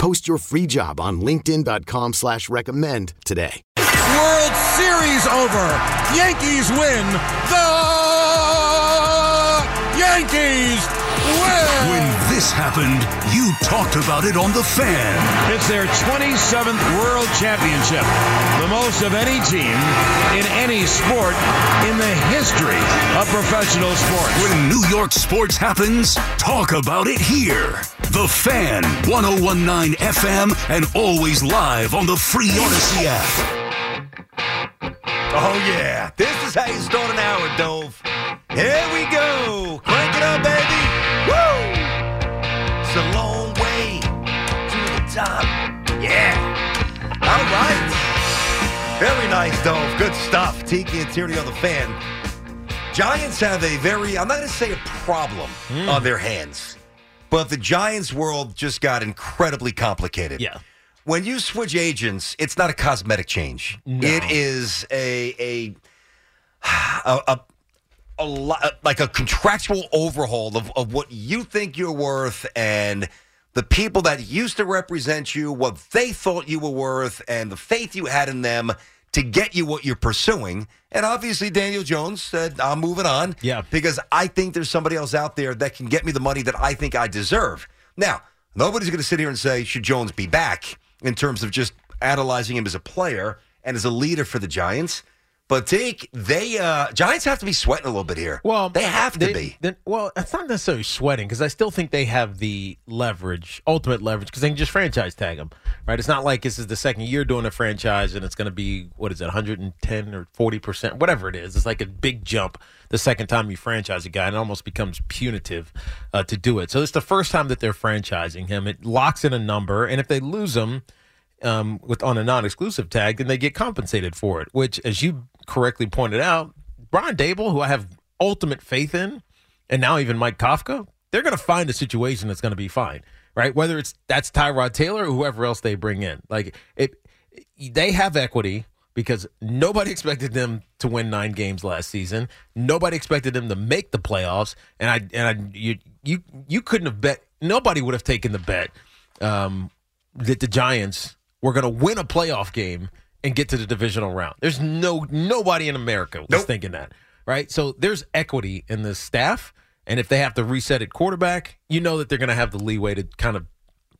Post your free job on LinkedIn.com slash recommend today. World Series over. Yankees win. The Yankees win. When this happened, you talked about it on The Fan. It's their 27th World Championship, the most of any team in any sport in the history of professional sports. When New York sports happens, talk about it here. The Fan, 1019 FM, and always live on the free Audacy app. Oh, yeah. This is how you start an hour, Dove. Here we go. Crank Very nice, Dove. Good stuff. Tiki and Tierney on the fan. Giants have a very, I'm not going to say a problem hmm. on their hands, but the Giants world just got incredibly complicated. Yeah. When you switch agents, it's not a cosmetic change. No. It is a a a, a, a lo- like a contractual overhaul of, of what you think you're worth and the people that used to represent you, what they thought you were worth, and the faith you had in them to get you what you're pursuing. And obviously, Daniel Jones said, I'm moving on. Yeah. Because I think there's somebody else out there that can get me the money that I think I deserve. Now, nobody's going to sit here and say, should Jones be back in terms of just analyzing him as a player and as a leader for the Giants. But take they uh Giants have to be sweating a little bit here. Well, they have to they- be. Well, it's not necessarily sweating because I still think they have the leverage, ultimate leverage, because they can just franchise tag them, right? It's not like this is the second year doing a franchise and it's going to be what is it, 110 or 40 percent, whatever it is. It's like a big jump the second time you franchise a guy, and it almost becomes punitive uh, to do it. So it's the first time that they're franchising him. It locks in a number, and if they lose him, um, with on a non-exclusive tag, then they get compensated for it. Which, as you correctly pointed out, Brian Daboll, who I have ultimate faith in, and now even Mike Kafka, they're going to find a situation that's going to be fine, right? Whether it's that's Tyrod Taylor or whoever else they bring in, like it, they have equity because nobody expected them to win nine games last season. Nobody expected them to make the playoffs, and I and I you you you couldn't have bet. Nobody would have taken the bet um, that the Giants were going to win a playoff game and get to the divisional round. There's no nobody in America was Nope. thinking that, right? So there's equity in the staff, and if they have to reset at quarterback, you know that they're going to have the leeway to kind of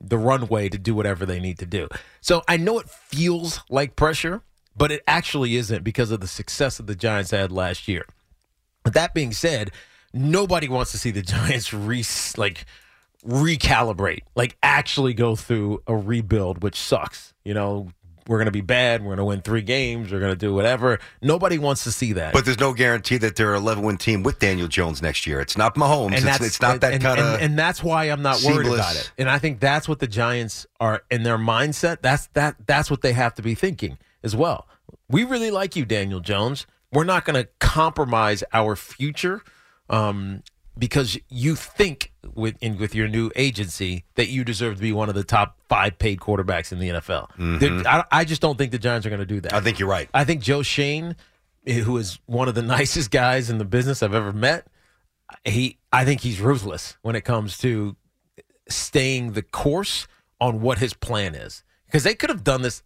the runway to do whatever they need to do. So I know it feels like pressure, but it actually isn't because of the success that the Giants had last year. But that being said, nobody wants to see the Giants re like recalibrate, like actually go through a rebuild, which sucks. You know, we're going to be bad. We're going to win three games. We're going to do whatever. Nobody wants to see that. But there's no guarantee that they're an 11 win team with Daniel Jones next year. It's not Mahomes. It's, it's not that and, kind of. and, and that's why I'm not worried about it. And I think that's what the Giants are in their mindset. That's that that's what they have to be thinking as well. We really like you, Daniel Jones. We're not going to compromise our future um, because you think with in, with your new agency that you deserve to be one of the top five paid quarterbacks in the NFL. There- I, I just don't think the Giants are going to do that. Mm-hmm. I think you're right. I think Joe Schoen, who is one of the nicest guys in the business I've ever met, he I think he's ruthless when it comes to staying the course on what his plan is. Because they could have done this.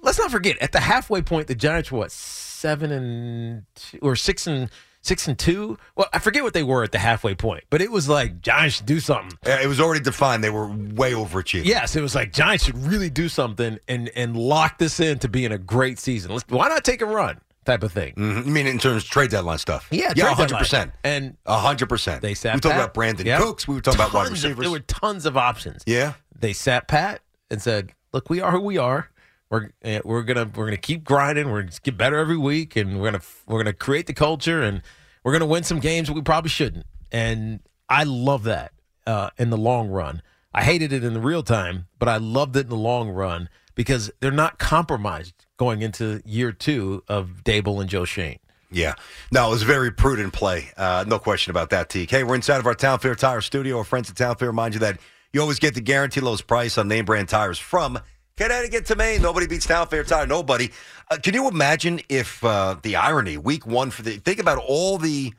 Let's not forget, at the halfway point, the Giants were what seven and two, or six and six and two. Well, I forget what they were at the halfway point, but it was like Giants should do something. It was already defined. They were way overachieving. Yes, it was like Giants should really do something and and lock this in to being a great season. Let's, why not take a run? Type of thing. Mhm. You mean in terms of trade deadline stuff? Yeah, yeah, hundred percent. And hundred percent. they sat. We talked about Brandon Yep. Cooks. We were talking about wide Tons of- receivers. there were tons of options. yeah, They sat pat and said, "Look, we are who we are. We're eh, we're gonna we're gonna keep grinding. We're gonna get better every week, and we're gonna we're gonna create the culture, and we're gonna win some games we probably shouldn't." And I love that uh, in the long run. I hated it in the real time, but I loved it in the long run because they're not compromised going into year two of Daboll and Joe Schoen. yeah. No, it was very prudent play. Uh, no question about that. TK. We're inside of our Town Fair Tire Studio. Our friends at Town Fair remind you that you always get the guaranteed lowest price on name brand tires from Connecticut to get to Maine. Nobody beats Town Fair Tire. Nobody. Uh, can you imagine if uh, the irony week one for the think about all the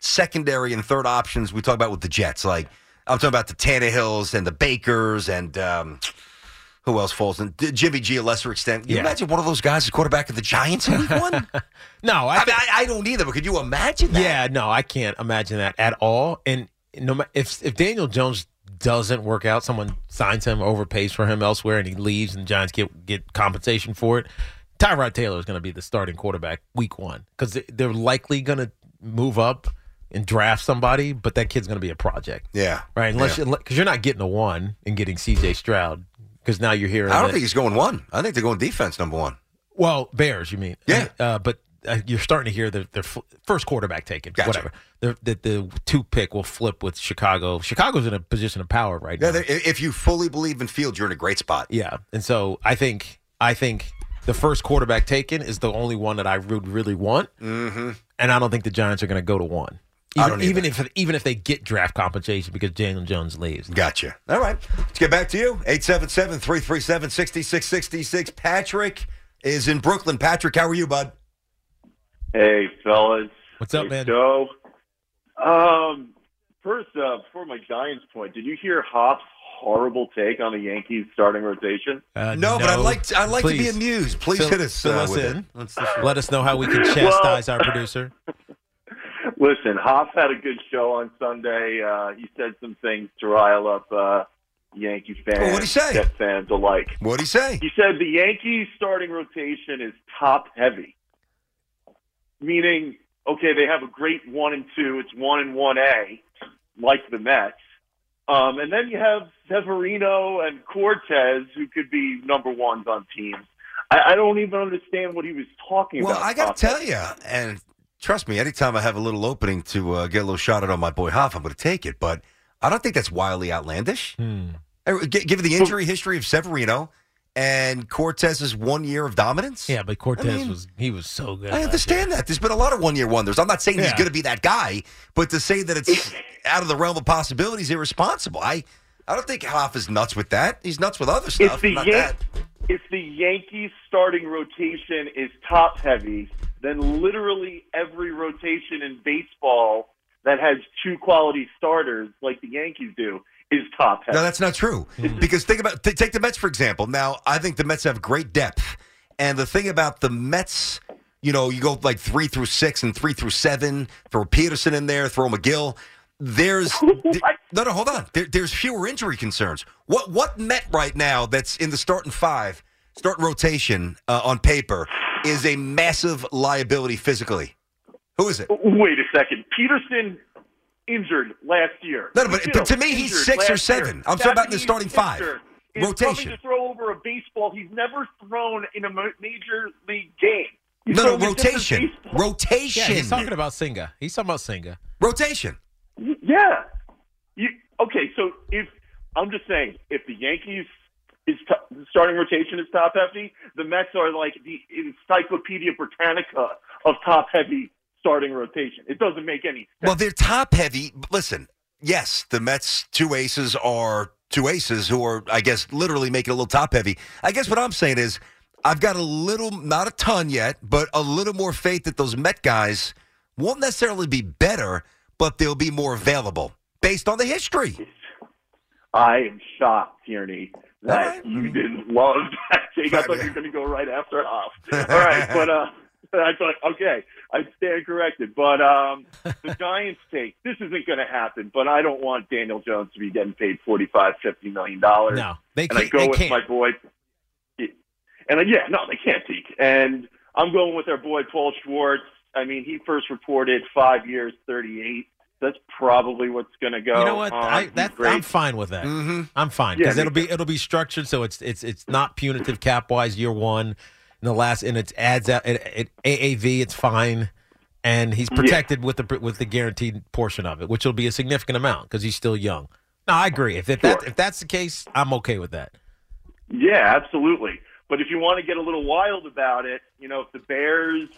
secondary and third options we talk about with the Jets. Like I'm talking about the Tannehills and the Bakers and um, who else falls in Jimmy G a lesser extent. Can you Yeah. imagine one of those guys is quarterback of the Giants in week one? No, I, I mean, I, I don't either. But could you imagine that? Yeah, no, I can't imagine that at all. And no, if if Daniel Jones doesn't work out, someone signs him, overpays for him elsewhere, and he leaves, and the Giants get get compensation for it. Tyrod Taylor is going to be the starting quarterback week one because they're likely going to move up and draft somebody, but that kid's going to be a project, Yeah. right? Unless Yeah. because you're not getting a one and getting C.J. Stroud because now you're hearing. I don't that- think he's going one. I think they're going defense number one. well, Bears, you mean? Yeah. Uh, but you're starting to hear the, their first quarterback taken. Gotcha. Whatever. The, the the two pick will flip with Chicago. Chicago's in a position of power right Yeah, now. if you fully believe in Fields, you're in a great spot. yeah, and so I think I think the first quarterback taken is the only one that I would really want, mm-hmm. and I don't think the Giants are going to go to one. Even, even if even if they get draft compensation because Daniel Jones leaves. Gotcha. All right. Let's get back to you. 877 337 6666. Patrick is in Brooklyn. Patrick, how are you, bud? Hey, fellas. What's up, hey, man? Joe. Um, first, uh, before my Giants point, did you hear Hoff's horrible take on the Yankees starting rotation? Uh, No, but I'd like to, I'd like to be amused. Please Fill- hit us, fill uh, us in. Let's, let's- Let us know how we can chastise our producer. Listen, Hoff had a good show on Sunday. Uh, he said some things to rile up uh, Yankee fans, Well, what'd he say? Jet fans alike. What'd he say? He said the Yankees starting rotation is top heavy, meaning okay, they have a great one and two. It's one and one A, like the Mets, um, and then you have Severino and Cortes, who could be number ones on teams. I, I don't even understand what he was talking Well, about. Well, I got to tell you, and trust me, anytime I have a little opening to uh, get a little shot at on my boy Hoff, I'm going to take it. But I don't think that's wildly outlandish. Hmm. Uh, Given the injury history of Severino and Cortes's one year of dominance. Yeah, but Cortes I mean, was he was so good. I last understand that. There's been a lot of one year wonders. I'm not saying he's going to be that guy, but to say that it's out of the realm of possibilities, irresponsible. I, I don't think Hoff is nuts with that. He's nuts with other stuff. If the not Yan- that. if the Yankees starting rotation is top heavy, then literally every rotation in baseball that has two quality starters, like the Yankees do, is top heavy. No, that's not true. Because think about t- take the Mets for example. Now, I think the Mets have great depth, and the thing about the Mets, you know, you go like three through six and three through seven. Throw Peterson in there. Throw Megill. There's no, no. Hold on. There, there's fewer injury concerns. What what Met right now that's in the starting five, starting rotation uh, on paper is a massive liability physically. Who is it? Wait a second. Peterson injured last year. No, no, but- but to me, he's six or seven. year. I'm talking about in the starting five. Rotation. to throw over a baseball. He's never thrown in a major league game. He's No, no, throwing a different rotation. Rotation. Yeah, he's talking about Senga. He's talking about Senga. rotation. Yeah. You, okay, so if I'm just saying, if the Yankees is t- the starting rotation is top heavy, the Mets are like the Encyclopedia Britannica of top heavy starting rotation. It doesn't make any sense. Well, they're top heavy. Listen, yes, the Mets' two aces are two aces who are, I guess, literally making a little top heavy. I guess what I'm saying is, I've got a little, not a ton yet, but a little more faith that those Met guys won't necessarily be better, but they'll be more available based on the history. I am shocked, Tierney, that right. you didn't love that take. I thought you were going to go right after Hoff. All right, but uh, I thought, okay, I stand corrected. But um, the Giants take this isn't going to happen. But I don't want Daniel Jones to be getting paid forty five, fifty million dollars. No, they and I can't. go with can't. my boy. And uh, yeah, no, they can't take. And I'm going with our boy Paul Schwartz. I mean, he first reported five years, thirty eight. That's probably what's going to go. You know what? on. I, He's that, great. I'm fine with that. Mm-hmm. I'm fine because me it'll be it'll be structured so it's it's it's not punitive cap wise year one. In the last and it adds out it, it, AAV. It's fine, and he's protected with the with the guaranteed portion of it, which will be a significant amount because he's still young. No, I agree. If, if that if that's the case, I'm okay with that. Yeah, absolutely. But if you want to get a little wild about it, you know, if the Bears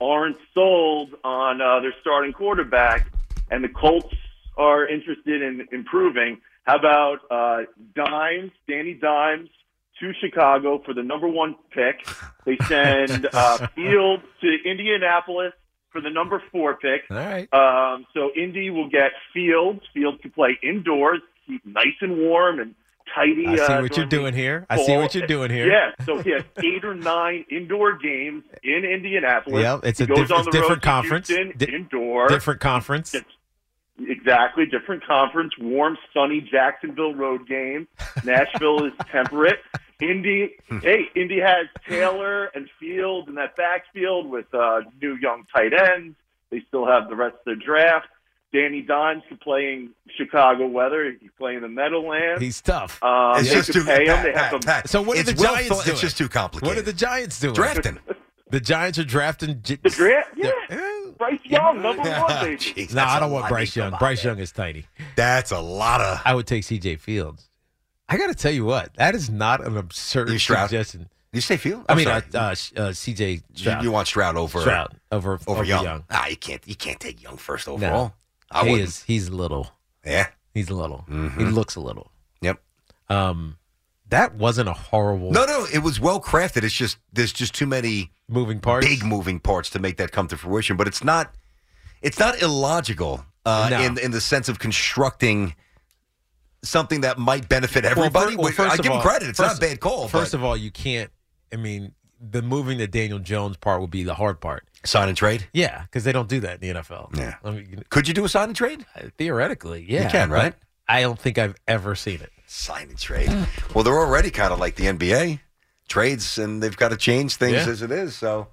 aren't sold on uh, their starting quarterback and the Colts are interested in improving, how about uh, Dimes, Danny Dimes, to Chicago for the number one pick? They send uh, Fields to Indianapolis for the number four pick. All right. Um, so Indy will get Fields. Fields can play indoors, keep nice and warm and tidy. I see uh, what you're doing here. I see what you're doing here. Yeah, so he has eight or nine indoor games in Indianapolis. Yep, it's he a goes different- on the different road to conference. Houston, Di- indoor. Different conference. It's- Exactly, different conference. Warm, sunny Jacksonville road game. Nashville is temperate. Indy, hey, Indy has Taylor and Fields in that backfield with uh, new young tight ends. They still have the rest of the draft. Danny Dimes can play in Chicago weather. He's playing the Meadowlands. He's tough. Um, It's they just too. pay him. Pat, They have Pat, some Pat, So what are it's the well Giants thought- doing? It's just too complicated. what are the Giants doing? drafting? The Giants are drafting. J- The draft, yeah. Bryce Young, number one. Jeez, No, I don't want. Bryce Young. Bryce. Young is tiny. That's a lot of. I would take C.J. Fields. I got to tell you what, that is not an absurd You suggestion. You say Field? I mean, uh, uh, uh, C.J. you, Stroud. you want Stroud over Stroud over over, Young. Young. Ah, you can't. You can't take Young first overall. No, I he wouldn't. is. He's little. Yeah. He's little. He Mhm. looks a little. Yep. Um, that wasn't a horrible No, no, it was well crafted. It's just there's just too many moving parts. big moving parts to make that come to fruition. But it's not it's not illogical uh, No. in in the sense of constructing something that might benefit everybody. Well, fir- well, I first of give him all- credit. It's first- not a bad call. First but of all, you can't. I mean, the moving the Daniel Jones part would be the hard part. sign and trade. Yeah, because they don't do that in the NFL. Yeah. I mean, Could you do a sign and trade? Uh, theoretically, yeah, You can, right? I don't think I've ever seen it. Sign and trade. well, they're already kind of like the NBA trades, and they've got to change things Yeah. as it is. So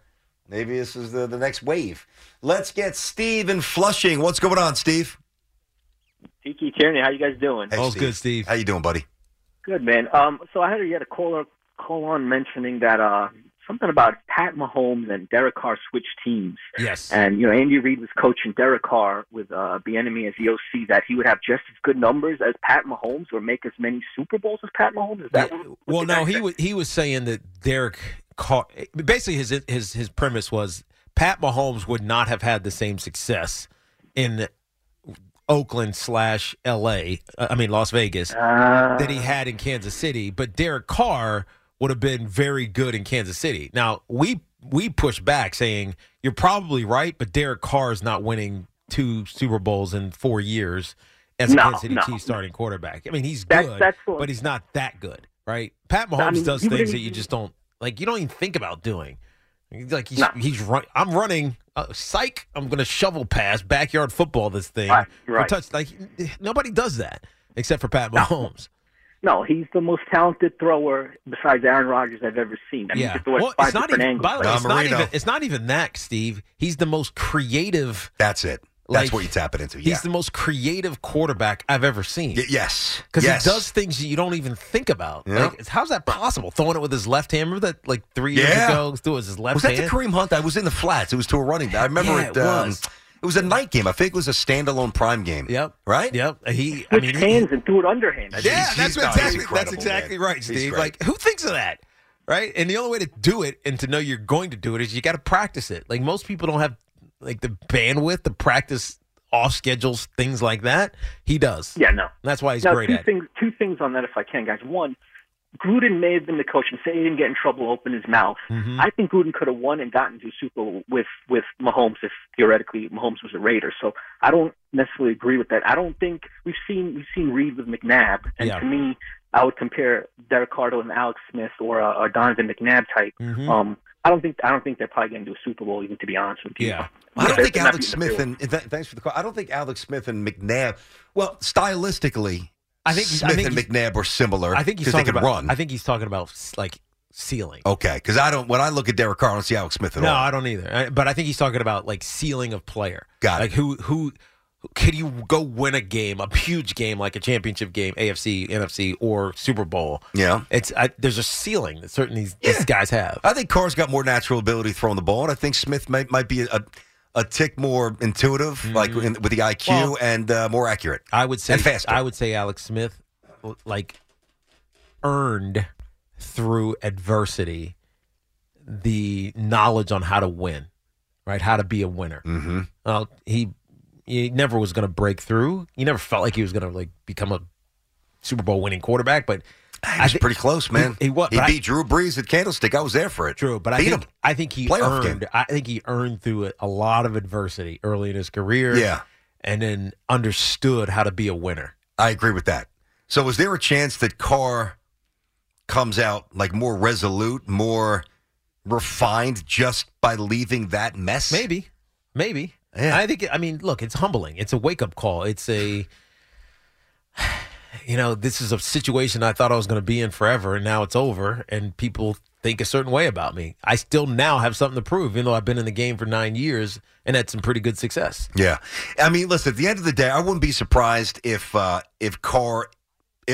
maybe this is the, the next wave. Let's get Steve in Flushing. What's going on, Steve? Tiki Tierney, how you guys doing? Hey, All's good, Steve. How you doing, buddy? Good, man. Um, so I had you had a caller call on mentioning that uh something about Pat Mahomes and Derek Carr switched teams, Yes. and you know Andy Reid was coaching Derek Carr with uh the enemy as the OC that he would have just as good numbers as Pat Mahomes or make as many Super Bowls as Pat Mahomes. Is that Yeah. what, what well, the no, he said? was he was saying that Derek Carr. Basically, his his his premise was Pat Mahomes would not have had the same success in Oakland slash L.A. uh, I mean Las Vegas Uh, that he had in Kansas City, but Derek Carr would have been very good in Kansas City. Now we we push back saying you're probably right, but Derek Carr is not winning two Super Bowls in four years as a No, Kansas City no. Chiefs starting quarterback. I mean, he's That's- good, that's what- but he's not that good, right? Pat Mahomes I mean, does things that you just don't like. You don't even think about doing. Like he's No. he's run. I'm running. Uh, psych! I'm going to shovel pass backyard football this thing. Right, for right. touch like nobody does that except for Pat Mahomes. no, he's the most talented thrower besides Aaron Rodgers I've ever seen. I mean, Yeah. can throw at Well, it's not even. By the way, it's not even. It's not even that, Steve. He's the most creative. That's it. That's what you tap it into. He's the most creative quarterback I've ever seen. Y- yes. Because yes. he does things that you don't even think about. Yeah. Like, how's that possible? Throwing it with his left hand. Remember that like three years Yeah. ago? It was his left Was that hand. the Kareem Hunt? I was in the flats. It was to a running back. I remember Yeah, it. it um, was. it was a night game. I think it was a standalone prime game. Yep. Right? Yep. He. I Switched mean, he, hands and threw it underhand. That's- Yeah, He's- that's he's- no, he's exactly that's exactly man. right, Steve. Like, who thinks of that? Right? And the only way to do it and to know you're going to do it is you got to practice it. Like most people don't have like the bandwidth to practice off schedules, things like that. He does. Yeah, no. That's why he's now, great two at. it. things. Two things on that, if I can, guys. One, Gruden may have been the coach and say he didn't get in trouble, open his mouth. Mhm. I think Gruden could have won and gotten to Super Bowl with with Mahomes if theoretically Mahomes was a Raider. So I don't necessarily agree with that. I don't think we've seen we've seen Reid with McNabb, and Yeah. to me, I would compare Derek Carr to an Alex Smith or a, a Donovan McNabb type. Mhm. Um, I don't think I don't think they're probably going to do a Super Bowl, even to be honest with you. Yeah. I don't They're think not Alex Smith and th- thanks for the call. I don't think Alex Smith and McNabb. Well, stylistically, I think- I Smith think and McNabb are similar. I think he's because they talking can about. run. I think he's talking about like ceiling. okay, because I don't. When I look at Derek Carr, I don't see Alex Smith at No, all. I don't either. I- But I think he's talking about like ceiling of player. Got it. like who who could you go win a game, a huge game like a championship game, AFC, NFC, or Super Bowl? Yeah. it's I, there's a ceiling that certain these, these guys have. I think Carr's got more natural ability throwing the ball, and I think Smith might might be a a tick more intuitive, like in, with the IQ Mm-hmm. Well- and uh, more accurate. I would say And faster. I would say Alex Smith like earned through adversity the knowledge on how to win, right? How to be a winner. Mm-hmm. Well, he he never was going to break through. He never felt like he was going to like become a Super Bowl winning quarterback, but He was thi- pretty close, man. He, he was. He but I- beat Drew Brees at Candlestick. I was there for it. True, but I think him. I think he Playoff earned. game. I think he earned through it a lot of adversity early in his career. Yeah. and then understood how to be a winner. I agree with that. So, is there a chance that Carr comes out like more resolute, more refined just by leaving that mess? Maybe, maybe. Yeah. I think. I mean, look, it's humbling. It's a wake up call. It's a. You know, this is a situation I thought I was going to be in forever, and now it's over, and people think a certain way about me. I still now have something to prove, even though I've been in the game for nine years and had some pretty good success. Yeah, I mean, listen. At the end of the day, I wouldn't be surprised if uh, if Carr.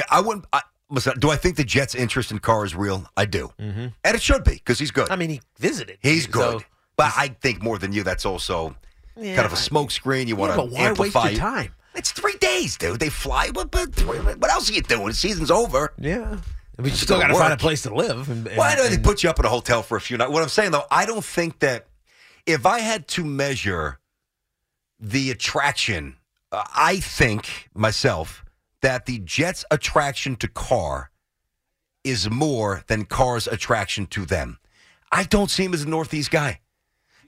I wouldn't. I, listen, do I think the Jets' interest in Carr is real? I do, mm-hmm. and it should be because he's good. I mean, he visited. he's so- good, but I think more than you, that's also kind of a smokescreen. You want Yeah, to why waste amplify your time? It's three days, dude. They fly. What, what, what else are you doing? The season's over. Yeah, but you still got gonna find a place to live. And, and, Why don't they put you up in a hotel for a few nights? What I'm saying though, I don't think that if I had to measure the attraction, uh, I think myself that the Jets' attraction to Carr is more than Carr's attraction to them. I don't see him as a Northeast guy.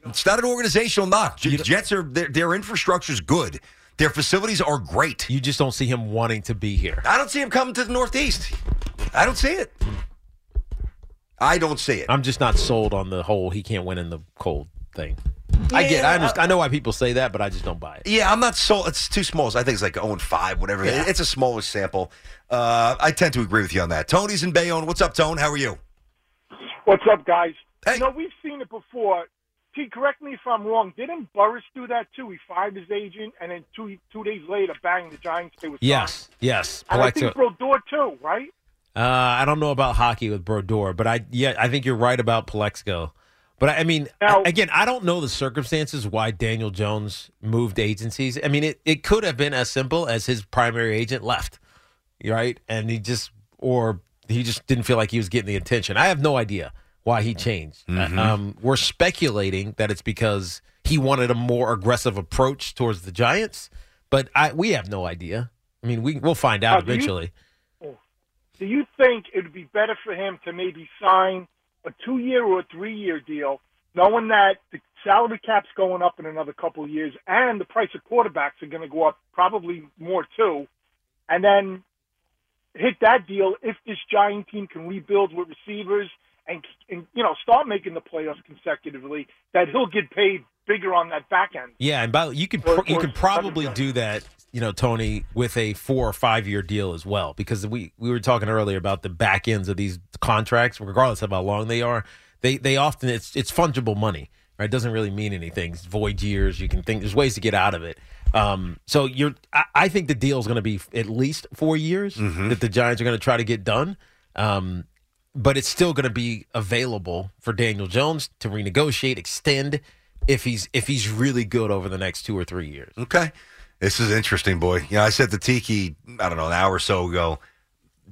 It's not an organizational knock. J- Jets are their, their is good. Their facilities are great. You just don't see him wanting to be here. I don't see him coming to the Northeast. I don't see it. I don't see it. I'm just not sold on the whole he can't win in the cold thing. I get, I understand, I know why people say that, but I just don't buy it. Yeah, I'm not sold. It's too small. I think it's like 0 and 5, whatever. Yeah. It's a smallish sample. Uh, I tend to agree with you on that. Tony's in Bayonne. What's up, Tone? How are you? What's up, guys? Hey. You know, we've seen it before. Pete, correct me if I'm wrong. Didn't Burress do that too? He fired his agent, and then two two days later, bang, the Giants stay with Yes, yes. And I think Brodeur too, right? Uh, I don't know about hockey with Brodeur, but I yeah, I think you're right about Plaxico. But I, I mean, Now- again, I don't know the circumstances why Daniel Jones moved agencies. I mean, it, it could have been as simple as his primary agent left, right? And he just, or he just didn't feel like he was getting the attention. I have no idea why he changed. Um, we're speculating that it's because he wanted a more aggressive approach towards the Giants, but I we have no idea. I mean, we we'll find out Now, do you- eventually. Do you think it would be better for him to maybe sign a two-year or a three-year deal, knowing that the salary cap's going up in another couple of years, and the price of quarterbacks are going to go up probably more too, and then hit that deal if this Giant team can rebuild with receivers and, and you know start making the playoffs consecutively, that he'll get paid bigger on that back end. Yeah, and by you could Or- pr- you or could probably seven do that, you know, Tony, with a four or five year deal as well, because we we were talking earlier about the back ends of these contracts, regardless of how long they are. They they often it's it's fungible money, right? It doesn't really mean anything. It's void years. You can think there's ways to get out of it. Um, so you're, I, I think the deal is going to be at least four years that the Giants are going to try to get done. Um, but it's still going to be available for Daniel Jones to renegotiate, extend if he's if he's really good over the next two or three years. Okay. This is interesting, boy. You know, I said to Tiki, I don't know, an hour or so ago,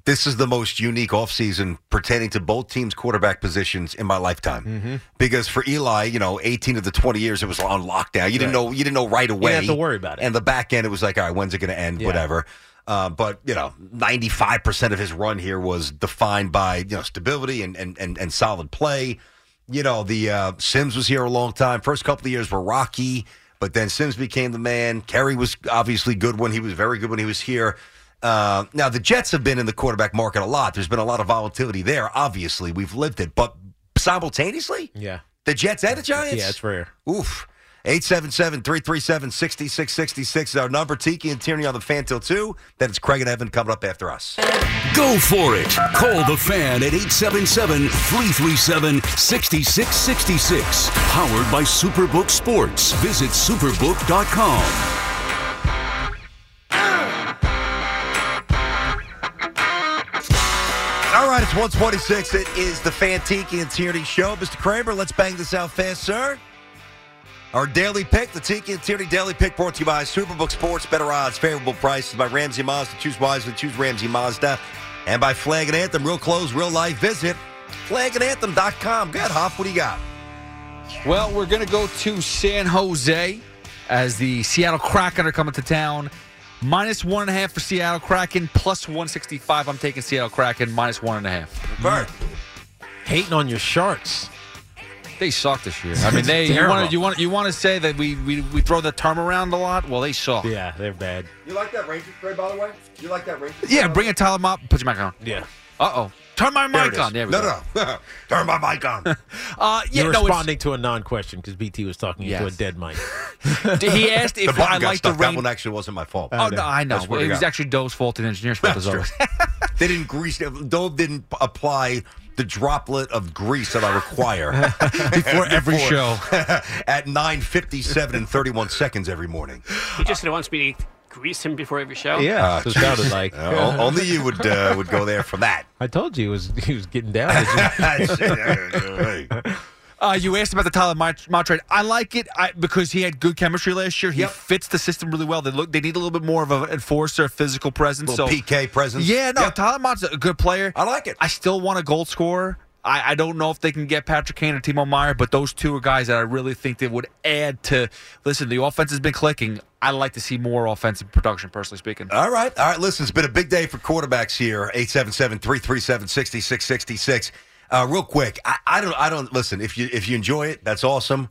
this is the most unique offseason pertaining to both teams' quarterback positions in my lifetime. Mm-hmm. Because for Eli, you know, 18 of the 20 years it was on lockdown. You didn't Right. know you didn't know right away. you have to worry about it. And the back end, it was like, all right, when's it going to end? Yeah. Whatever. Uh, but you know, 95% of his run here was defined by you know stability and and and, and solid play. You know, the uh, Simms was here a long time. First couple of years were rocky, but then Simms became the man. Kerry was obviously good when he was very good when he was here. Uh, now the Jets have been in the quarterback market a lot. There's been a lot of volatility there. Obviously, we've lived it, but simultaneously? Yeah. The Jets and the Giants? Yeah, it's rare. Oof. 877-337-6666 is our number. Tiki and Tierney on the fan till 2. Then it's Craig and Evan coming up after us. Go for it. Call the fan at 877 337 6666. Powered by Superbook Sports. Visit superbook.com. All right, it's 126. It is the Fan Tiki and Tierney show. Mr. Kramer, let's bang this out fast, sir. Our daily pick, the Tiki and Tierney daily pick brought to you by Superbook Sports, better odds, favorable prices by Ramsey Mazda. Choose wisely, choose Ramsey Mazda. And by Flag and Anthem, real close, real life. Visit flagandanthem.com. Good, Hoff, what do you got? Well, we're going to go to San Jose as the Seattle Kraken are coming to town. Minus one and a half for Seattle Kraken, plus 165. I'm taking Seattle Kraken, minus one and a half. Bird. Hating on your Sharks. They suck this year. I mean, they you want to you want you want to say that we, we we throw the term around a lot. Well, they suck. Yeah, they're bad. You like that Rangers trade, by the way? You like that Rangers Yeah, bring a Tyler Motte. Put your mic on. Yeah. Uh oh. Turn my There mic on. There we no, go. no, Turn my mic on. Uh, yeah, You're no, it's- responding to a non-question because BT was talking into a dead mic. he asked if button I got like the stuck. That one actually wasn't my fault. Oh no, I know. I swear It was actually Doe's fault and engineer's fault as That's always. they didn't grease. Dove didn't apply the droplet of grease that I require Before every show. at nine fifty-seven and thirty-one seconds every morning. He just wants me to grease him before every show. Yeah, Uh, that's what it sounded like. Uh, o- only you would uh, would go there for that. I told you he was he was getting down. Uh, you asked about the Tyler trade. I like it I, because he had good chemistry last year. He Yep. fits the system really well. They look. They need a little bit more of an enforcer, of physical presence. Little so PK presence. Yeah, no, Yep. Tyler Motte's a good player. I like it. I still want a goal scorer. I, I don't know if they can get Patrick Kane or Timo Meier, but those two are guys that I really think they would add to. Listen, the offense has been clicking. I'd like to see more offensive production, personally speaking. All right. All right. Listen, it's been a big day for quarterbacks here. 877 337 6666. Uh, real quick, I, I don't I don't listen, if you if you enjoy it, that's awesome.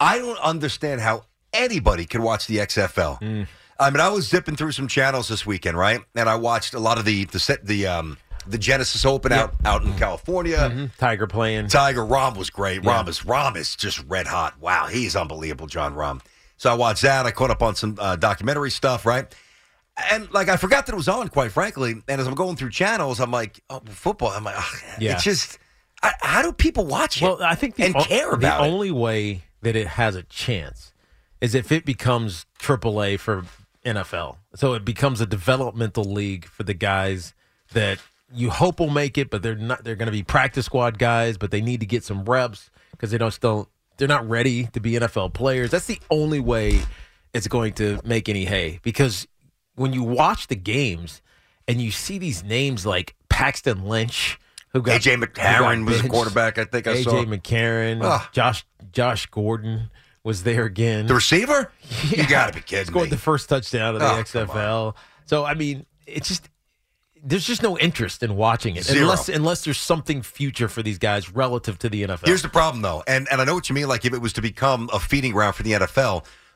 I don't understand how anybody can watch the XFL. I mean, I was zipping through some channels this weekend, right? And I watched a lot of the the set the um the Genesis Open out out in California. Tiger playing. Tiger Rahm was great. Yeah. Rahm is Rahm is just red hot. Wow, he's unbelievable, Jon Rahm. So I watched that. I caught up on some uh, documentary stuff, right? And like I forgot that it was on, quite frankly. And as I'm going through channels, I'm like, oh, football. I'm like, ugh, Yeah. it's just I, how do people watch it? Well, I think the, and o- care about the it. only way that it has a chance is if it becomes AAA for NFL. So it becomes a developmental league for the guys that you hope will make it, but they're not. They're going to be practice squad guys, but they need to get some reps because they don't still. They're not ready to be NFL players. That's the only way it's going to make any hay because when you watch the games and you see these names like Paxton Lynch, who got AJ got McCarron was a quarterback, I think I saw AJ. McCarron, Ugh. Josh Josh Gordon was there again. The receiver? Yeah. You got to be kidding me. Scored me. the first touchdown of the Oh, XFL. So I mean, it's just there's just no interest in watching it Zero. unless unless there's something future for these guys relative to the NFL. Here's the problem, though, and and I know what you mean. Like if it was to become a feeding ground for the NFL,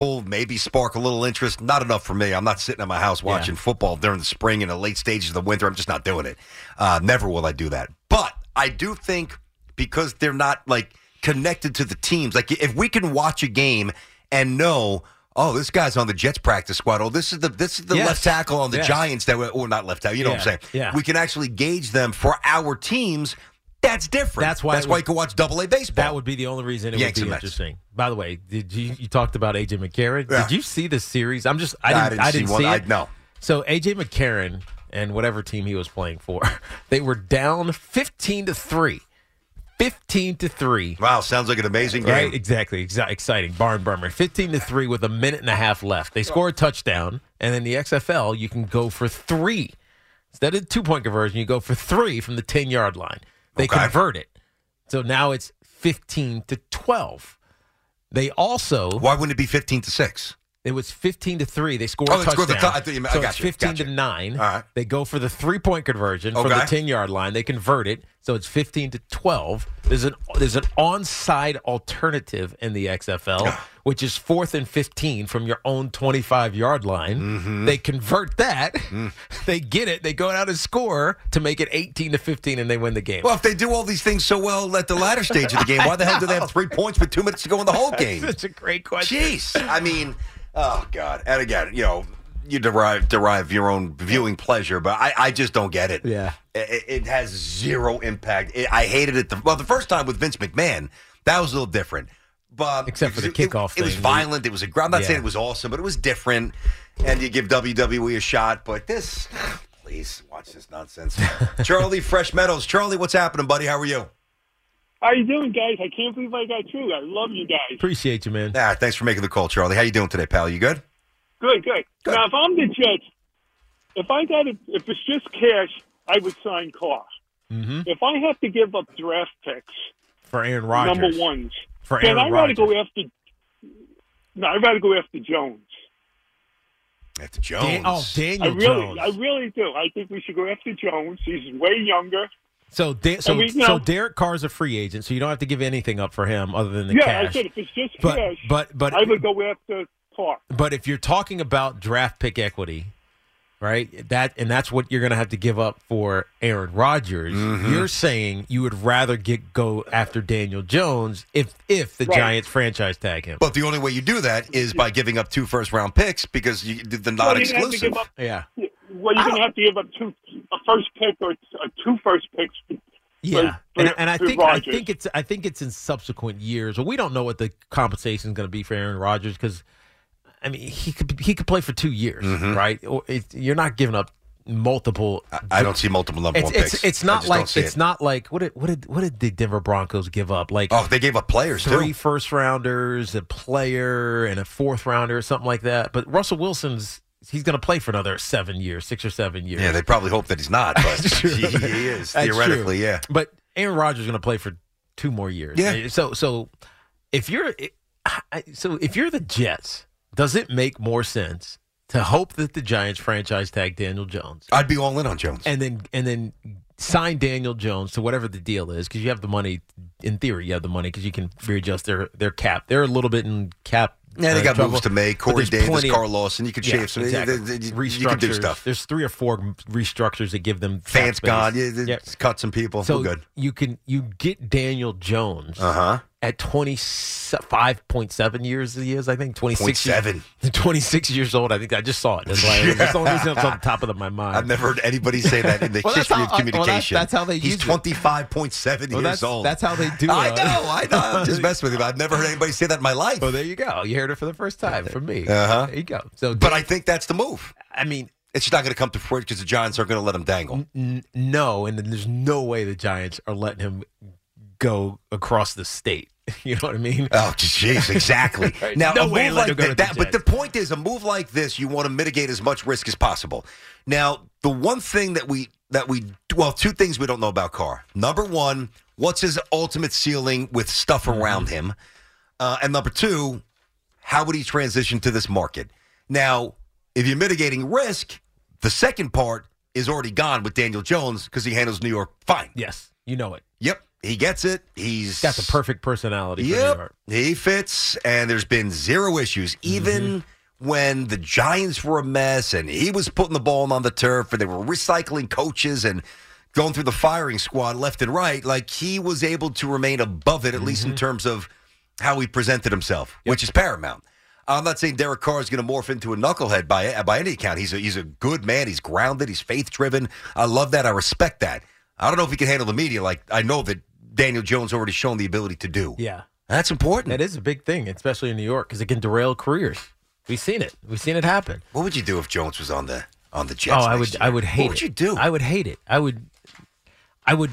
Will maybe spark a little interest. Not enough for me. I'm not sitting at my house watching football during the spring and the late stages of the winter. I'm just not doing it. Uh, never will I do that. But I do think because they're not like connected to the teams. Like if we can watch a game and know. Oh, this guy's on the Jets practice squad. Oh, this is the this is the Yes. left tackle on the Yes. Giants that were, or not left tackle. You know what I'm saying? Yeah. We can actually gauge them for our teams. That's different. That's why That's why would- you can watch Double A baseball. That would be the only reason it Yanks would and be Mets. interesting. By the way, did you you talked about AJ McCarron? Yeah. Did you see the series? I'm just I I didn't didn't I didn't, see one. see I- it. no. So AJ McCarron and whatever team he was playing for, they were down 15 to 3. 15 to 3. Wow, sounds like an amazing game. Right, exactly. Exa- exciting. Barn burner. 15 to 3 with a minute and a half left. They score a touchdown, and in the XFL, you can go for three. Instead of two point conversion, you go for three from the 10 yard line. They Okay. convert it. So now it's 15 to 12. They also. Why wouldn't it be 15 to 6? It was 15 to 3. They scored Oh, a they touchdown. scored the you meant- I so got it's you, 15 gotcha. to 9. All right. They go for the three point conversion from the 10 yard line. They convert it. So it's 15 to 12. There's an there's an onside alternative in the XFL, which is fourth and 15 from your own 25 yard line. Mm-hmm. They convert that. Mm. They get it. They go out and score to make it 18 to 15, and they win the game. Well, if they do all these things so well at the latter stage of the game, why the hell do they have three points with two minutes to go in the whole game? That's a great question. Jeez. I mean, oh, God. And again, you know, you derive derive your own viewing pleasure, but I, I just don't get it. Yeah. It, it has zero impact. It, I hated it. The, well, the first time with Vince McMahon, that was a little different. But Except for the kickoff it, it was violent. It was a. I'm not Yeah. saying it was awesome, but it was different. And you give WWE a shot, but this, please watch this nonsense. Charlie Fresh Meadows. Charlie, what's happening, buddy? How are you? How you doing, guys? I can't believe I got through. I love you guys. Appreciate you, man. Ah, thanks for making the call, Charlie. How you doing today, pal? You good? Good, good. Now, if I'm the Jets, if I got it, if it's just cash, I would sign Carr. Mm-hmm. If I have to give up draft picks, For Aaron Rodgers. number ones, For then Aaron I'd rather Rodgers. go after. No, I'd rather go after Jones. After Jones. Dan- oh, Daniel I really, Jones. I really do. I think we should go after Jones. He's way younger. So, da- so, I mean, you so know- Derek Carr's a free agent, so you don't have to give anything up for him other than the yeah, cash. I said if it's just But- cash, but- but- I would go after Carr. But if you're talking about draft pick equity, right? That and that's what you're going to have to give up for Aaron Rodgers. Mm-hmm. You're saying you would rather get go after Daniel Jones if if the Right. Giants franchise tag him. But the only way you do that is by giving up two first round picks because you, they're not you're gonna have to exclusive. give up- yeah. Well, you're going to have to give up two, a first pick or uh, two first picks. Yeah, for- and, and I for think I think it's I think it's in subsequent years. Well, we don't know what the compensation is going to be for Aaron Rodgers because, I mean, he could he could play for two years, Mhm. right? Or it, you're not giving up multiple. I don't see multiple number It's one it's, picks. it's not like it's it. not like what did what did what did the Denver Broncos give up? Like Oh, they gave up players three first rounders, a player, and a fourth rounder, or something like that. But Russell Wilson's he's going to play for another seven years, six or seven years. Yeah, they probably hope that he's not, but he, he is That's theoretically. true. Yeah. But Aaron Rodgers is going to play for two more years. Yeah. So so if you're so if you're the Jets, does it make more sense to hope that the Giants franchise tag Daniel Jones I'd be all in on Jones. and then and then sign Daniel Jones to whatever the deal is because you have the money. In theory, you have the money because you can readjust their their cap. They're a little bit in cap. Yeah, they uh, got trouble, moves to make. Corey Davis, Carl Lawson. You could Yeah, shave some. exactly. You, you- you can do stuff. There's three or four restructures that give them Fans gone. Yeah, Yep. cut some people. So We're good. you can you get Daniel Jones Uh huh. At twenty five point seven years he is, I think. Twenty six 0.7. Twenty six years old. I think I just saw it. That's why that's the only reason it's on the top of my mind. I've never heard anybody say that in the Well, history how- of uh, well, that's- communication. that's how they He's use it. twenty five point seven Well, years that's, old. that's how they do it I know. I know. I'm just messing with you. but I've never heard anybody say that in my life. Well, there you go. You heard it for the first time from me. Uh-huh. There you go. So, But I think that's the move. I mean, It's just not going to come to fruition because the Giants aren't going to let him dangle. no, and then there's no way the Giants are letting him go across the state. You know what I mean? Oh, jeez, exactly. Right. Now, No a way move like him go to that, the but the point is, a move like this, you want to mitigate as much risk as possible. Now, the one thing that we that we well, two things we don't know about Carr. Number one, what's his ultimate ceiling with stuff Mm-hmm. around him, uh, and number two, how would he transition to this market? Now, if you're mitigating risk, the second part is already gone with Daniel Jones because he handles New York fine. Yes, you know it. Yep. He gets it. He's got the perfect personality for New Yep, York. he fits, and there's been zero issues, even Mm-hmm. when the Giants were a mess, and he was putting the ball on the turf, and they were recycling coaches and going through the firing squad left and right. Like he was able to remain above it, at least Mm-hmm. in terms of how he presented himself, which is paramount. I'm not saying Derek Carr is going to morph into a knucklehead by by any account. He's a he's a good man. He's grounded. He's faith driven. I love that. I respect that. I don't know if he can handle the media like I know that Daniel Jones already shown the ability to do. Yeah. That's important. That is a big thing, especially in New York, because it can derail careers. We've seen it. We've seen it happen. What would you do if Jones was on the on the oh, Jets? oh, I would. year? I would hate What would it. you do? I would hate it. I would. I would.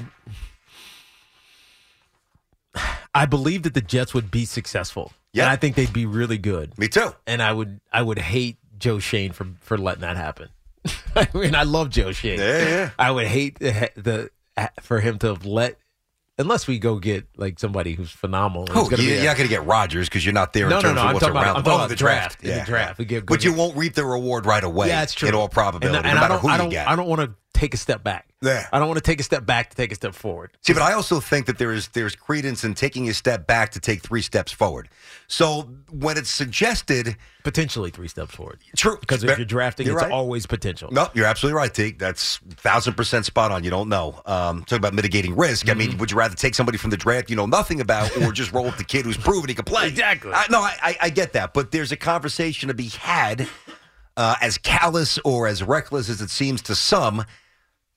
I believe that the Jets would be successful. Yeah. and I think they'd be really good. Me too. And I would. I would hate Joe Schoen for for letting that happen. I mean, I love Joe Schoen. Yeah, yeah. I would hate the, the for him to have let. Unless we go get like somebody who's phenomenal. Oh, you, be you're not going to get Rodgers because you're not there No, in no, terms no, of I'm what's talking about- oh, the draft. draft, in the draft. We get but you won't reap the reward right away. Yeah, that's true. In all probability, and, and no I don't, who I don't, get. I don't want to take a step back. Yeah. I don't want to take a step back to take a step forward. See, but I also think that there is there's credence in taking a step back to take three steps forward. So when it's suggested, Potentially three steps forward. true, Because if you're drafting, You're it's right. always potential. No, you're absolutely right, Tiki. That's thousand percent spot on. You don't know. Um, talking about mitigating risk. I mean, Mm-hmm. would you rather take somebody from the draft you know nothing about, or just roll with the kid who's proven he can play? Exactly. I, no, I, I get that, but there's a conversation to be had. Uh, as callous or as reckless as it seems to some,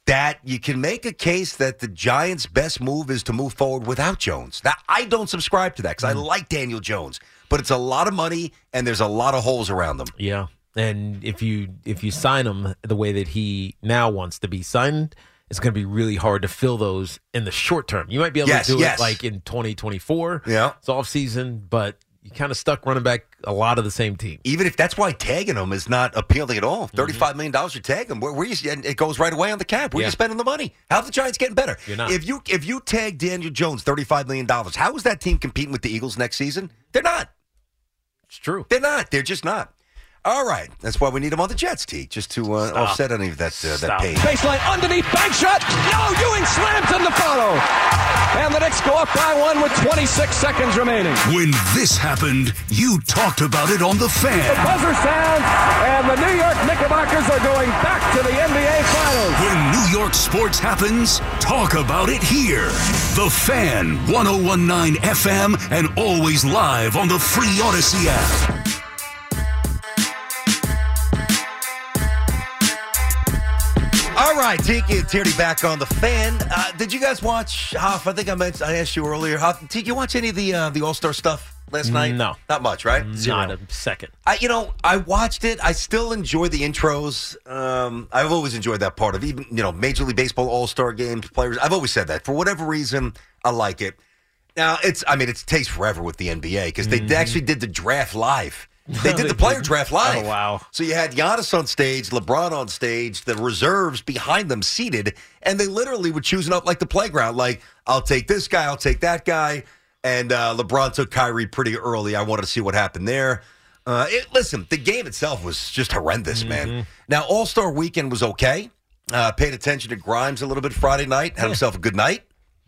that you can make a case that the Giants' best move is to move forward without Jones. Now, I don't subscribe to that because I Mm. like Daniel Jones, but it's a lot of money and there's a lot of holes around them. Yeah. And if you if you sign him the way that he now wants to be signed, it's going to be really hard to fill those in the short term. You might be able Yes, to do yes. it like in 2024. Yeah. It's off season, but you kind of stuck running back a lot of the same team. even if that's why tagging them is not appealing at all. Mm-hmm. Thirty-five million dollars you tag them. Where, where you, and it goes right away on the cap. Where Yeah. you spending the money? How are the Giants getting better? You're not. If you if you tag Daniel Jones thirty-five million dollars, how is that team competing with the Eagles next season? They're not. It's true. They're not. They're just not. All right, that's why we need him on the Jets, T, just to uh, offset any of that uh, that Stop. pain. Baseline underneath, bank shot. No, Ewing slams in the follow. And the Knicks go up by one with 26 seconds remaining. When this happened, you talked about it on The Fan. The buzzer sounds, and the New York Knickerbockers are going back to the NBA Finals. When New York sports happens, talk about it here. The Fan, 1019 FM, and always live on the free Audacy app. All right, Tiki and Tierney back on the fan. Uh, did you guys watch Hoff? I think I mentioned I asked you earlier. Hoff, did you watch any of the uh, the All Star stuff last night? No. not much, right? Not a second. I, you know, I watched it. I still enjoy the intros. Um, I've always enjoyed that part of even you know Major League Baseball All Star games players. I've always said that for whatever reason, I like it. Now it's I mean it takes forever with the NBA because they actually did the draft live. They did the player draft live. Oh, wow. So you had Giannis on stage, LeBron on stage, the reserves behind them seated, and they literally were choosing up like the playground. Like, I'll take this guy, I'll take that guy. And uh, LeBron took Kyrie pretty early. I wanted to see what happened there. Uh, it, listen, the game itself was just horrendous, man. Now, All Star Weekend was okay. Uh, paid attention to Grimes a little bit Friday night. Had himself a good night.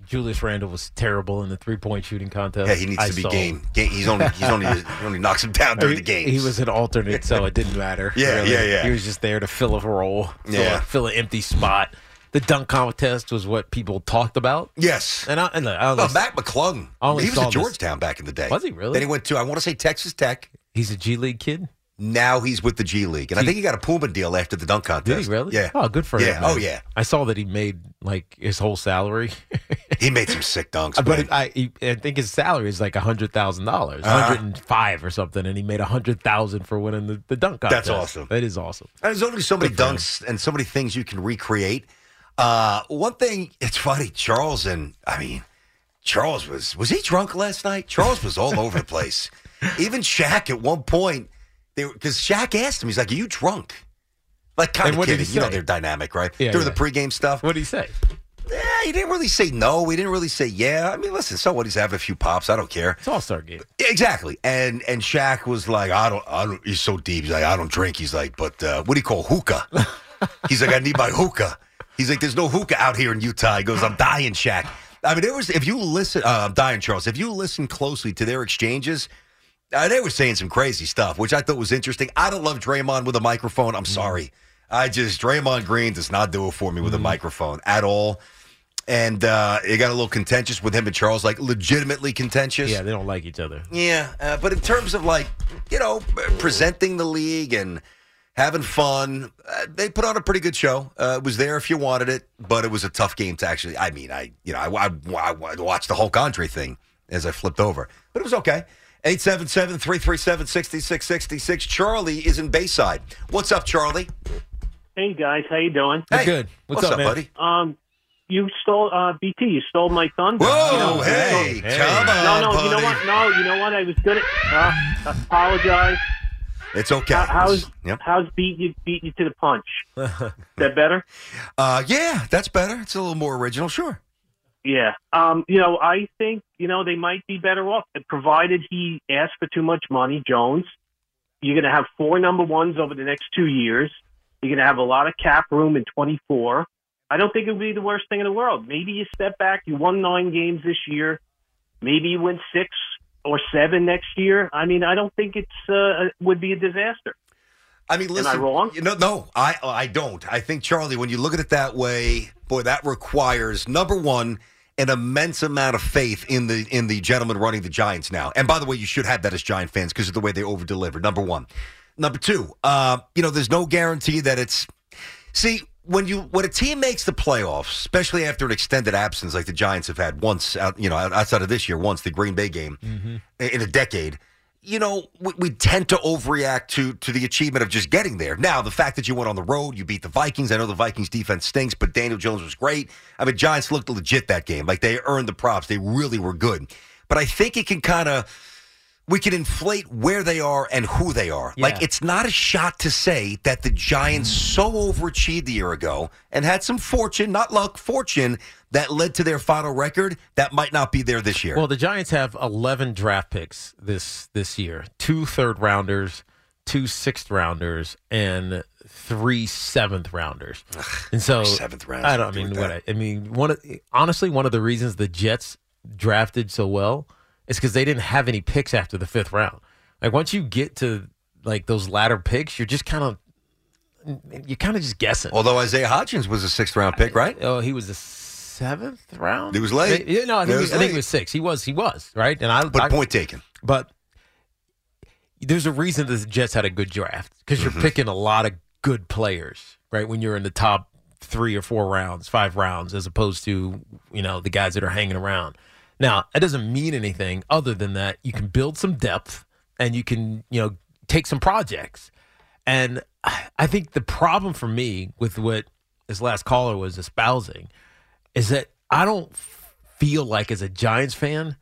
Julius Randle was terrible in the three point shooting contest. Yeah, he needs I to be saw. game. game. He's only he's only he only knocks him down during the game. He was an alternate, so it didn't matter. Yeah, really. yeah, yeah. He was just there to fill a role, fill, Yeah. a, fill an empty spot. The dunk contest was what people talked about. Yes. And I, and look, I only, Well, Mac McClung. He was at this- Georgetown back in the day. Was he really? Then he went to I want to say Texas Tech. he's a G League kid. Now he's with the G League, and I think he got a Puma deal after the dunk contest. Did he really? Yeah. Oh, good for yeah. him. man. Oh yeah. I saw that he made like his whole salary. He made some sick dunks. but man. it, I, he, I think his salary is like a hundred thousand dollars, Uh-huh. hundred and five or something, and he made a hundred thousand for winning the, the dunk contest. That's awesome. That is awesome. And there's only so many dunks and so many things you can recreate. Uh, one thing, it's funny, Charles and I mean, Charles was was he drunk last night? Charles was all over the place. Even Shaq at one point, they because Shaq asked him, he's like, "Are you drunk?" Like kind of kidding, you know they're dynamic, right? Yeah, During yeah. the pregame stuff. What did he say? Yeah, he didn't really say no. He didn't really say yeah. I mean, listen, so what? He's having a few pops. I don't care. It's All Star game. Exactly. And and Shaq was like, I don't, I don't. He's so deep. He's like, I don't drink. He's like, but uh, what do you call hookah? He's like, I need my hookah. He's like, there's no hookah out here in Utah. He goes, I'm dying, Shaq. I mean, it was if you listen, uh, I'm dying, Charles, if you listen closely to their exchanges, uh, they were saying some crazy stuff, which I thought was interesting. I don't love Draymond with a microphone. I'm sorry, I just Draymond Green does not do it for me with a microphone at all. And uh, it got a little contentious with him and Charles, like legitimately contentious. Yeah, they don't like each other. Yeah, uh, but in terms of like you know presenting the league and having fun, uh, they put on a pretty good show. Uh, it was there if you wanted it, but it was a tough game to actually. I mean, I you know I, I, I watched the whole Andre thing as I flipped over, but it was okay. 877-337-6666. Charlie is in Bayside. What's up, Charlie? Hey guys, how you doing? Hey, good. What's, up, buddy? Um, you stole uh, BT. You stole my thunder. Whoa, You know, hey, so- come on, No, no, you know what? No, you know what? I was gonna Uh, apologize. It's okay. How- how's Yep. how's beat you beat you to the punch? Is that better? Uh, yeah, that's better. It's a little more original, sure. Yeah. Um, you know, I think, you know, they might be better off, provided he asks for too much money, Jones. You're going to have four number ones over the next two years. You're going to have a lot of cap room in 24. I don't think it would be the worst thing in the world. Maybe you step back. You won nine games this year. Maybe you win six or seven next year. I mean, I don't think it's uh, would be a disaster. I mean, listen. Am I wrong? You know, no, I I don't. I think Charlie, when you look at it that way, boy, that requires number one an immense amount of faith in the in the gentleman running the Giants now. And by the way, you should have that as Giant fans because of the way they over delivered. Number one, number two, uh, you know, there's no guarantee that it's. See, when you when a team makes the playoffs, especially after an extended absence like the Giants have had once, out, you know, outside of this year, once the Green Bay game in a decade, you know, we, we tend to overreact to to the achievement of just getting there. Now, the fact that you went on the road, you beat the Vikings. I know the Vikings defense stinks, but Daniel Jones was great. I mean, Giants looked legit that game. Like they earned the props. They really were good. But I think it can kind of we can inflate where they are and who they are. Like it's not a shot to say that the Giants mm. so overachieved a year ago and had some fortune, not luck, fortune that led to their final record that might not be there this year. Well, the Giants have 11 draft picks this this year. Two third rounders, two sixth rounders, and three seventh rounders. And so seventh rounders, I don't I mean what. I, I mean one of, honestly one of the reasons the Jets drafted so well is because they didn't have any picks after the fifth round. Like once you get to like those latter picks, you're just kind of you're kind of just guessing. Although Isaiah Hodgins was a sixth round pick, right? Oh, he was a seventh round. He was late. Yeah, no, I He think, was he, I think he was six. He was. He was right. And I. But I- point taken. But there's a reason that the Jets had a good draft because you're Mhm. picking a lot of good players, right? When you're in the top three or four rounds, five rounds, as opposed to you know the guys that are hanging around. Now that doesn't mean anything other than that you can build some depth and you can you know take some projects. And I think the problem for me with what this last caller was espousing is that I don't feel like as a Giants fan,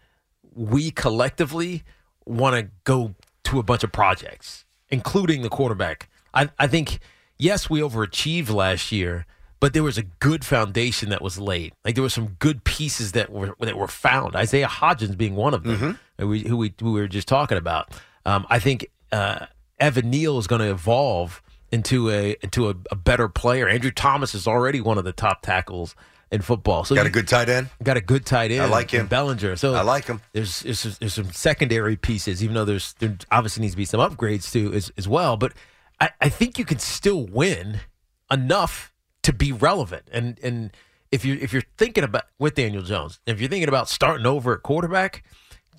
we collectively want to go to a bunch of projects, including the quarterback. I, I think, yes, we overachieved last year, but there was a good foundation that was laid. Like there were some good pieces that were that were found. Isaiah Hodgins being one of them, who, we, who we, who we were just talking about. Um, I think uh, Evan Neal is going to evolve into a into a, a better player. Andrew Thomas is already one of the top tackles in football. So Got you- a good tight end. Got a good tight end. I like him. Bellinger. So I like him. There's there's, there's some secondary pieces, even though there's there obviously needs to be some upgrades too as as well. But I, I think you can still win enough to be relevant. And and if you if you're thinking about with Daniel Jones, if you're thinking about starting over at quarterback,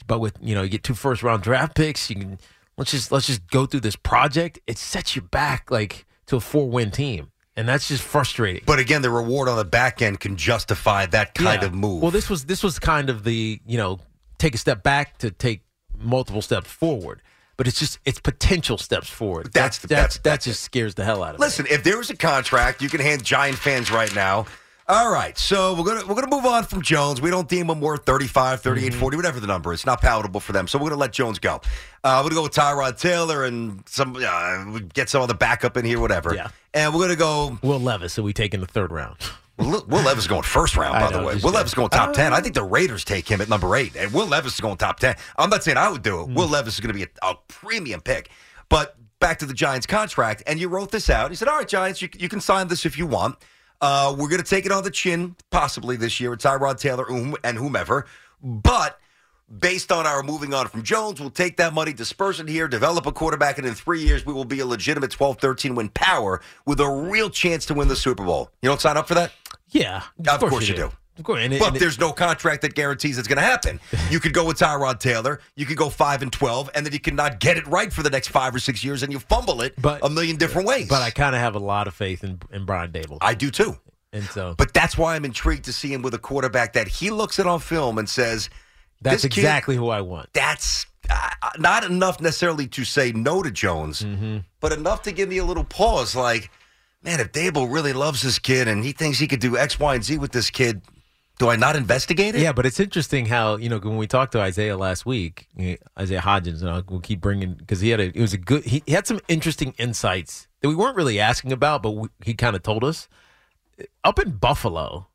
but with you know you get two first round draft picks, you can let's just let's just go through this project. It sets you back like to a four win team. And that's just frustrating. But again, the reward on the back end can justify that kind Yeah. of move. Well, this was this was kind of the you know take a step back to take multiple steps forward, but it's just it's potential steps forward. That's the- that's, that's- that just scares the hell out of me. Listen, if there was a contract, you can hand Giant fans right now. All right, so we're gonna we're gonna move on from Jones. We don't deem him worth 35, 38, Mm-hmm. 40, whatever the number is. It's not palatable for them, so we're gonna let Jones go. Uh, we're gonna go with Tyrod Taylor and some uh, get some other backup in here, whatever. Yeah. And we're gonna go. Will Levis, so we take in the third round. Will, Will Levis is going first round, by the way. Will. Levis is going top Uh, ten. I think the Raiders take him at number eight, and Will Levis is going top ten. I'm not saying I would do it. Hmm. Will Levis is going to be a, a premium pick, but back to the Giants contract, and you wrote this out. You said, "All right, Giants, you, you can sign this if you want." Uh, we're going to take it on the chin, possibly this year. It's Tyrod Taylor and whomever. But based on our moving on from Jones, we'll take that money, disperse it here, develop a quarterback, and in three years, we will be a legitimate 12 13 win power with a real chance to win the Super Bowl. You don't sign up for that? Yeah, Of, course, you do. Of course, and it- but and it- there's no contract that guarantees it's going to happen. You could go with Tyrod Taylor. You could go five and twelve, and then you cannot get it right for the next five or six years, and you fumble it but, a million different ways. But I kind of have a lot of faith in, in Brian Daboll. I do too. And so, But that's why I'm intrigued to see him with a quarterback that he looks at on film and says, that's "This kid- exactly who I want. That's uh, not enough necessarily to say no to Jones, Mm-hmm. but enough to give me a little pause. Like, man, if Daboll really loves this kid and he thinks he could do X, Y, and Z with this kid, do I not investigate it? Yeah, but it's interesting how you know when we talked to Isaiah last week, Isaiah Hodgins, and I'll, we'll keep bringing because he had a it was a good he, he had some interesting insights that we weren't really asking about, but we, he kind of told us up in Buffalo.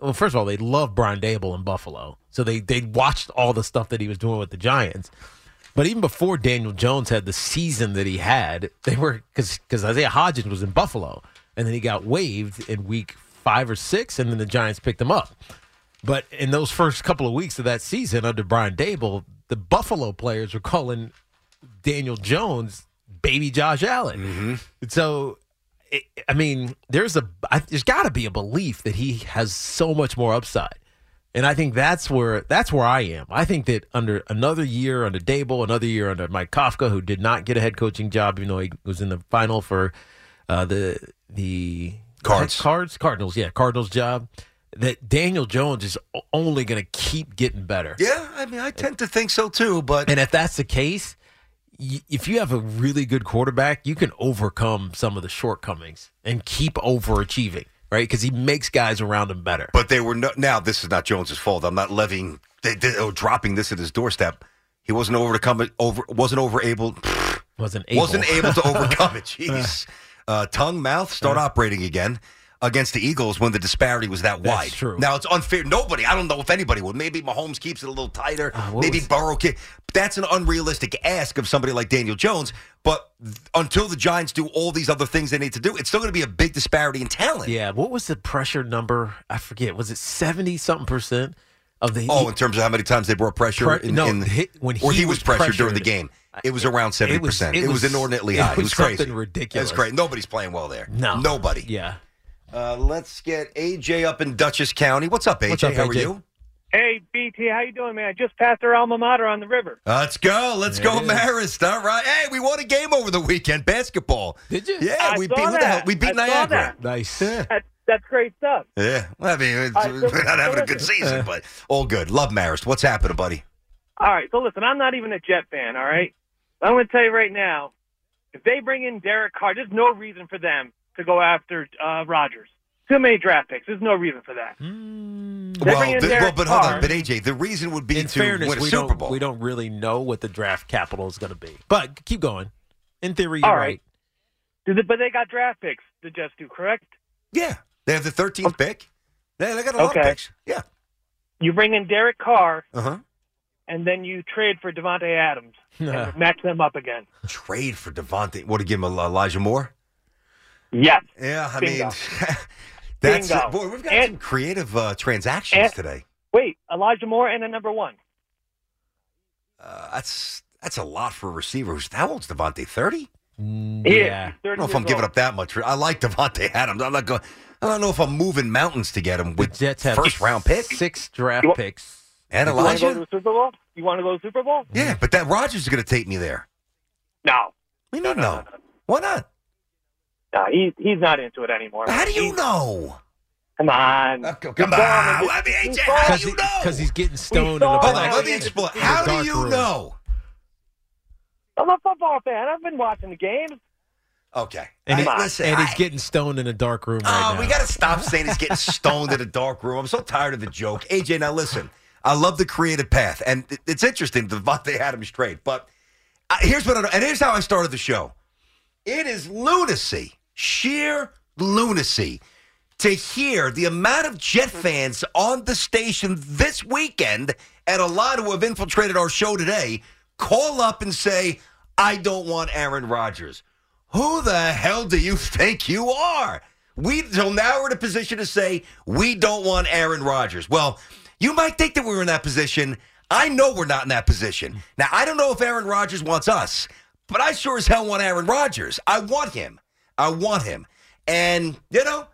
Well, first of all, they love Brian Daboll in Buffalo, so they they watched all the stuff that he was doing with the Giants. But even before Daniel Jones had the season that he had, they were because because Isaiah Hodgins was in Buffalo, and then he got waived in week five or six, and then the Giants picked him up. But in those first couple of weeks of that season under Brian Daboll, the Buffalo players were calling Daniel Jones baby Josh Allen. Mm-hmm. So, it, I mean, there's a I, there's got to be a belief that he has so much more upside, and I think that's where that's where I am. I think that under another year under Daboll, another year under Mike Kafka, who did not get a head coaching job, even though he was in the final for uh, the the Cards. Cards, Cardinals, yeah, Cardinals job. That Daniel Jones is only going to keep getting better. Yeah, I mean, I tend to think so too, but And if that's the case, y- if you have a really good quarterback, you can overcome some of the shortcomings and keep overachieving, right? Because he makes guys around him better. But they were no, now. This is not Jones's fault. I'm not levying, they, they, oh, dropping this at his doorstep. He wasn't over to over. Wasn't over able. Wasn't able. Wasn't able to overcome it. Jeez, uh, tongue, mouth, start operating again against the Eagles when the disparity was that wide. That's true. Now it's unfair. Nobody. I don't know if anybody would. Maybe Mahomes keeps it a little tighter. Uh, maybe Burrow. Can, that's an unrealistic ask of somebody like Daniel Jones. But th- until the Giants do all these other things they need to do, it's still going to be a big disparity in talent. Yeah. What was the pressure number? I forget. Was it seventy something percent of the? Oh, in terms of how many times they brought pressure Pre- in, no, in he- when or he he was, was pressured, during the game. It was around seventy percent. it It was was- inordinately it high. It was was crazy. something ridiculous. That's great. Nobody's playing well there. No. nobody. Yeah. Uh, let's get AJ up in Dutchess County. What's up, AJ? What's up, how are you? Hey, BT, how you doing, man? I just passed our alma mater on the river. Let's go. Let's There go, it is. Marist. All right. Hey, we won a game over the weekend. Basketball. Did you? Yeah, I we saw beat who the hell? We beat I saw Niagara. that. Nice. That, that's great stuff. Yeah. Well, I mean, it's, All right, so- we're not having a good season, but all good. Love Marist. What's happening, buddy? All right, so listen, I'm not even a Jet fan, all right? I'm going to tell you right now, if they bring in Derek Carr, there's no reason for them to go after uh, Rodgers. Too many draft picks. There's no reason for that. They Well, the- well, but hold Carr. on. But AJ, the reason would be In to fairness, win a we Super don't Bowl. we don't really know what the draft capital is going to be. But keep going. In theory, you're All right. right. Do they- But they got draft picks, the Jets do, correct? Yeah, they have the 13th pick. They, they got a lot of picks. Yeah. You bring in Derek Carr, Uh huh. and then you trade for Davante Adams and match them up again. Trade for Davante. What to give him Elijah Moore? Yes. Yeah, I Bingo. mean, that's Bingo. boy. We've got And- some creative uh, transactions and- today. Wait, Elijah Moore and a number one. Uh, that's that's a lot for a receiver. Who's how old's Davante? Thirty. Yeah. I don't know if I'm giving up that much. I like Davante Adams. I'm not going. I don't know if I'm moving mountains to get him with Jets have first round pick six draft You- picks. and You want to go to Elijah. the Super Bowl? You want to go to the Super Bowl? Yeah, but that Rodgers is going to take me there. No. We no, no. Why not? No, he, he's not into it anymore. How do you He's- know? Come on. Uh, come He's on. gone. I mean, AJ, how do you know? Because he's getting stoned in saw a Hold black. on, let me explain. How do you room. know? I'm a football fan. I've been watching the games. Okay. And, he- listen, and he's getting stoned in a dark room right now. we got to stop saying he's getting stoned in a dark room. I'm so tired of the joke. AJ, now listen, I love the creative path, and it- it's interesting the Davante Adams trade. But uh, here's what, I, and here's how I started the show. It is lunacy, sheer lunacy, to hear the amount of Jet fans on the station this weekend, and a lot who have infiltrated our show today, call up and say, "I don't want Aaron Rodgers." Who the hell do you think you are? We so now we're in a position to say we don't want Aaron Rodgers. Well, you might think that we were in that position. I know we're not in that position. Now I don't know if Aaron Rodgers wants us, but I sure as hell want Aaron Rodgers. I want him. I want him. And you know,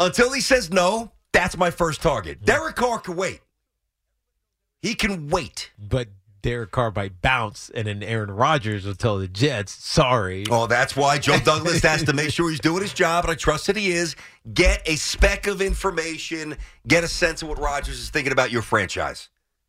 until he says no, that's my first target. Mm. Derek Carr can wait. He can wait. But Derek Carr might bounce, and then Aaron Rodgers will tell the Jets, "Sorry." Oh, that's why Joe Douglas has to make sure he's doing his job, and I trust that he is. Get a speck of information, get a sense of what Rodgers is thinking about your franchise.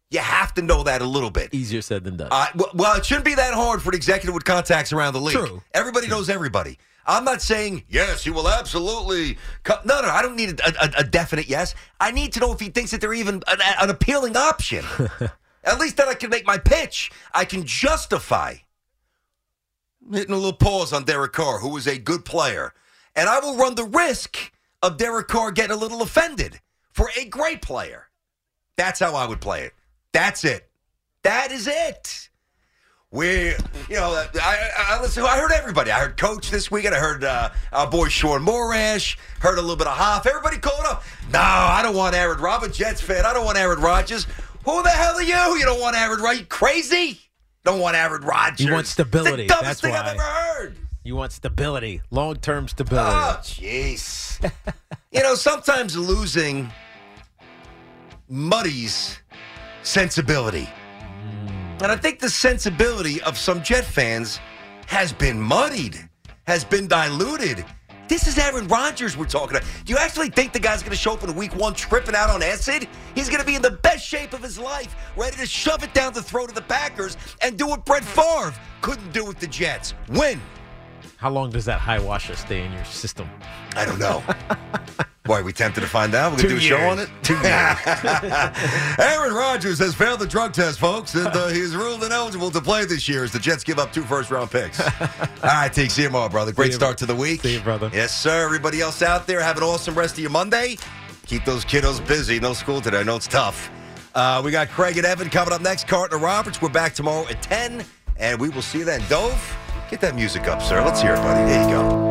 You have to know that a little bit. Easier said than done. Uh, well, it shouldn't be that hard for an executive with contacts around the league. True. Everybody knows everybody. I'm not saying yes, he will absolutely. Co-. No, no, I don't need a, a, a, definite yes. I need to know if he thinks that they're even an, an appealing option. At least then I can make my pitch. I can justify hitting a little pause on Derek Carr, who is a good player, and I will run the risk of Derek Carr getting a little offended for a great player. That's how I would play it. That's it. That is it. We, you know, I, I, listen. I heard everybody. I heard Coach this weekend. I heard uh, our boy Sean Morash. Heard a little bit of Hoff. Everybody calling up. No, I don't want Aaron. Robert Jets fan. I don't want Aaron Rodgers. Who the hell are you? You don't want Aaron Rodgers? Crazy? Don't want Aaron Rodgers. You want stability. It's the dumbest That's thing why. I've ever heard. You want stability, long term stability. Oh, jeez. you know, sometimes losing muddies sensibility. Mm. And I think the sensibility of some Jet fans has been muddied, has been diluted. This is Aaron Rodgers we're talking about. Do you actually think the guy's going to show up in week one tripping out on acid? He's going to be in the best shape of his life, ready to shove it down the throat of the Packers and do what Brett Favre couldn't do with the Jets win. How long does that high washer stay in your system? I don't know. Boy, we tempted to find out. We're going to do a Two show on it? Two years. Aaron Rodgers has failed the drug test, folks, and uh, he's ruled ineligible to play this year as the Jets give up two first round picks. All right, Tiki, see you tomorrow, brother. Great you, start to the week. See you, brother. Yes, sir. Everybody else out there, have an awesome rest of your Monday. Keep those kiddos busy. No school today. I know it's tough. Uh, we got Craig and Evan coming up next. Carton Roberts. We're back tomorrow at 10, and we will see you then. Dove, get that music up, sir. Let's hear it, buddy. There you go.